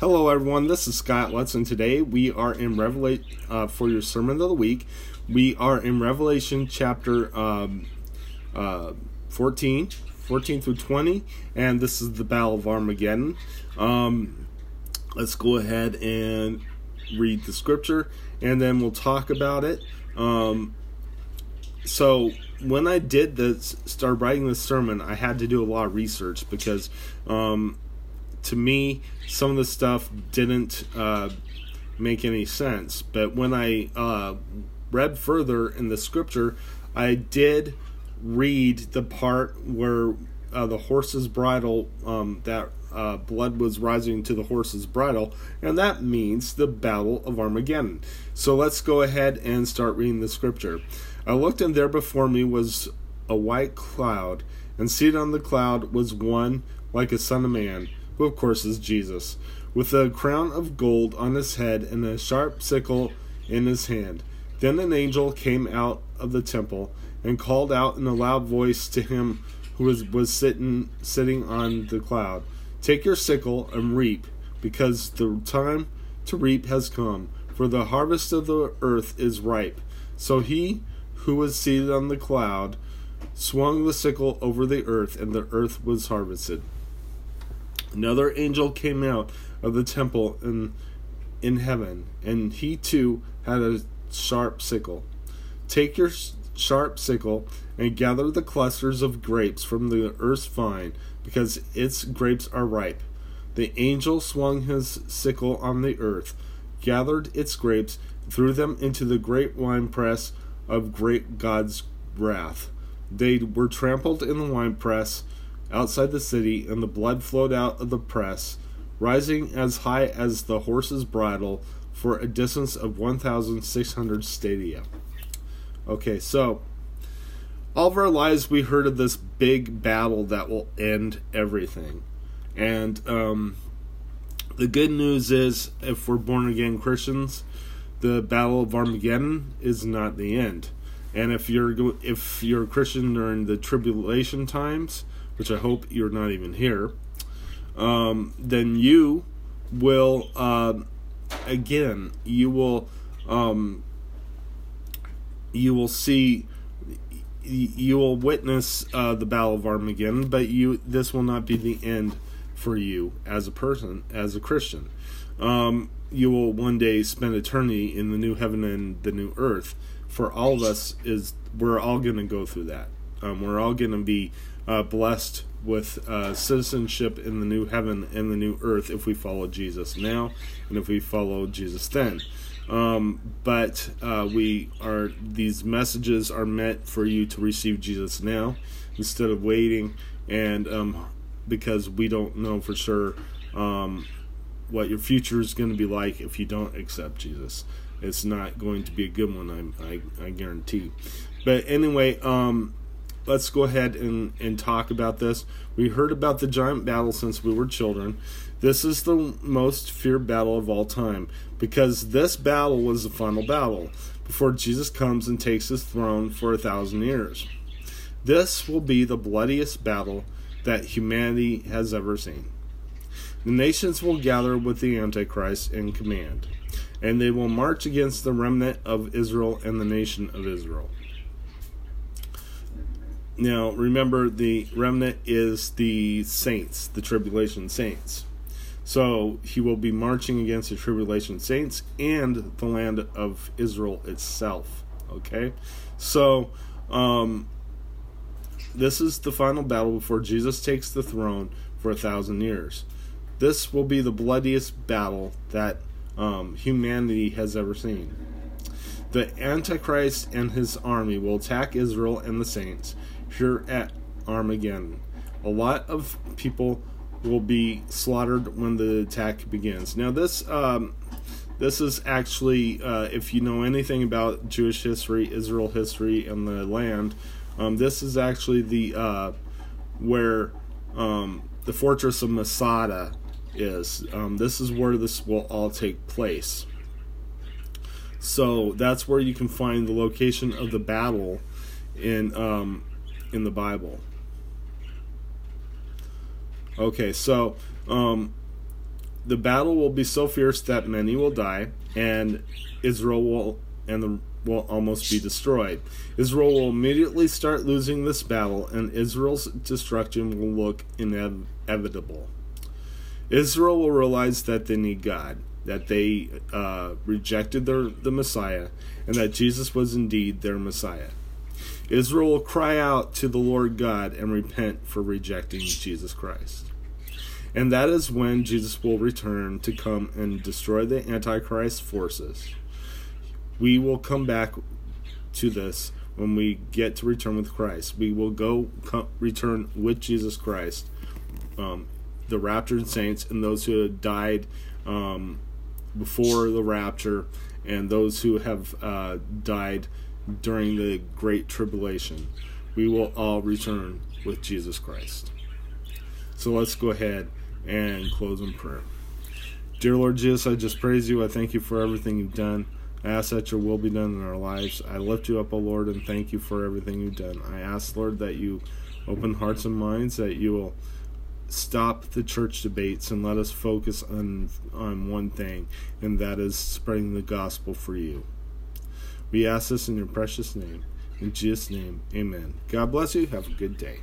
Hello, everyone. This is Scott Lutz, and today we are in Revelation uh, for your sermon of the week. We are in Revelation chapter um, uh, 14, 14 through 20, and this is the Battle of Armageddon. Um, let's go ahead and read the scripture, and then we'll talk about it. Um, so when I did this, start writing this sermon, I had to do a lot of research because, um, to me, some of the stuff didn't uh, make any sense. But when I uh, read further in the scripture, I did read the part where uh, the horse's bridle, um, that uh, blood was rising to the horse's bridle, and that means the Battle of Armageddon. So let's go ahead and start reading the scripture. I looked, and there before me was a white cloud, and seated on the cloud was one like a son of man, who of course is Jesus, with a crown of gold on his head and a sharp sickle in his hand. Then an angel came out of the temple and called out in a loud voice to him who was, was sitting sitting on the cloud, Take your sickle and reap, because the time to reap has come, for the harvest of the earth is ripe. So he who was seated on the cloud swung the sickle over the earth, and the earth was harvested. Another angel came out of the temple in, in heaven, and he too had a sharp sickle. Take your sharp sickle and gather the clusters of grapes from the earth's vine, because its grapes are ripe. The angel swung his sickle on the earth, gathered its grapes, threw them into the great winepress of great God's wrath. They were trampled in the winepress outside the city, and the blood flowed out of the press, rising as high as the horse's bridle for a distance of 1,600 stadia. Okay, so all of our lives we heard of this big battle that will end everything. And um, the good news is, if we're born again Christians, the Battle of Armageddon is not the end. And if you're if you're a Christian during the tribulation times, which I hope you're not even here, um, then you will uh, again you will um, you will see you will witness uh, the Battle of Armageddon, but you this will not be the end for you as a person as a Christian. Um, you will one day spend eternity in the new heaven and the new earth. For all of us, is we're all going to go through that. Um, we're all going to be uh, blessed with uh, citizenship in the new heaven and the new earth if we follow Jesus now, and if we follow Jesus then. Um, but uh, we are these messages are meant for you to receive Jesus now instead of waiting, and um, because we don't know for sure um, what your future is going to be like if you don't accept Jesus. It's not going to be a good one, I, I, I guarantee. But anyway, um, let's go ahead and, and talk about this. We heard about the giant battle since we were children. This is the most feared battle of all time because this battle was the final battle before Jesus comes and takes his throne for a thousand years. This will be the bloodiest battle that humanity has ever seen. The nations will gather with the Antichrist in command, and they will march against the remnant of Israel and the nation of Israel. Now, remember, the remnant is the saints, the tribulation saints. So he will be marching against the tribulation saints and the land of Israel itself. Okay? So, um, this is the final battle before Jesus takes the throne for a thousand years. This will be the bloodiest battle that um, humanity has ever seen. The Antichrist and his army will attack Israel and the saints here at Armageddon. A lot of people will be slaughtered when the attack begins. Now, this um, this is actually, uh, if you know anything about Jewish history, Israel history, and the land, um, this is actually the uh, where um, the fortress of Masada is. Um, this is where this will all take place. So that's where you can find the location of the battle in um, in the Bible. Okay, so um, the battle will be so fierce that many will die, and Israel will and the, will almost be destroyed. Israel will immediately start losing this battle, and Israel's destruction will look inevitable. Israel will realize that they need God, that they uh, rejected their, the Messiah, and that Jesus was indeed their Messiah. Israel will cry out to the Lord God and repent for rejecting Jesus Christ. And that is when Jesus will return to come and destroy the Antichrist forces. We will come back to this when we get to return with Christ. We will go come, return with Jesus Christ. Um, the raptured saints and those who have died um, before the rapture and those who have uh, died during the great tribulation. We will all return with Jesus Christ. So let's go ahead and close in prayer. Dear Lord Jesus, I just praise you. I thank you for everything you've done. I ask that your will be done in our lives. I lift you up, O Lord, and thank you for everything you've done. I ask, Lord, that you open hearts and minds, that you will stop the church debates and let us focus on on one thing, and that is spreading the gospel for you. We ask this in your precious name. In Jesus' name, amen. God bless you. Have a good day.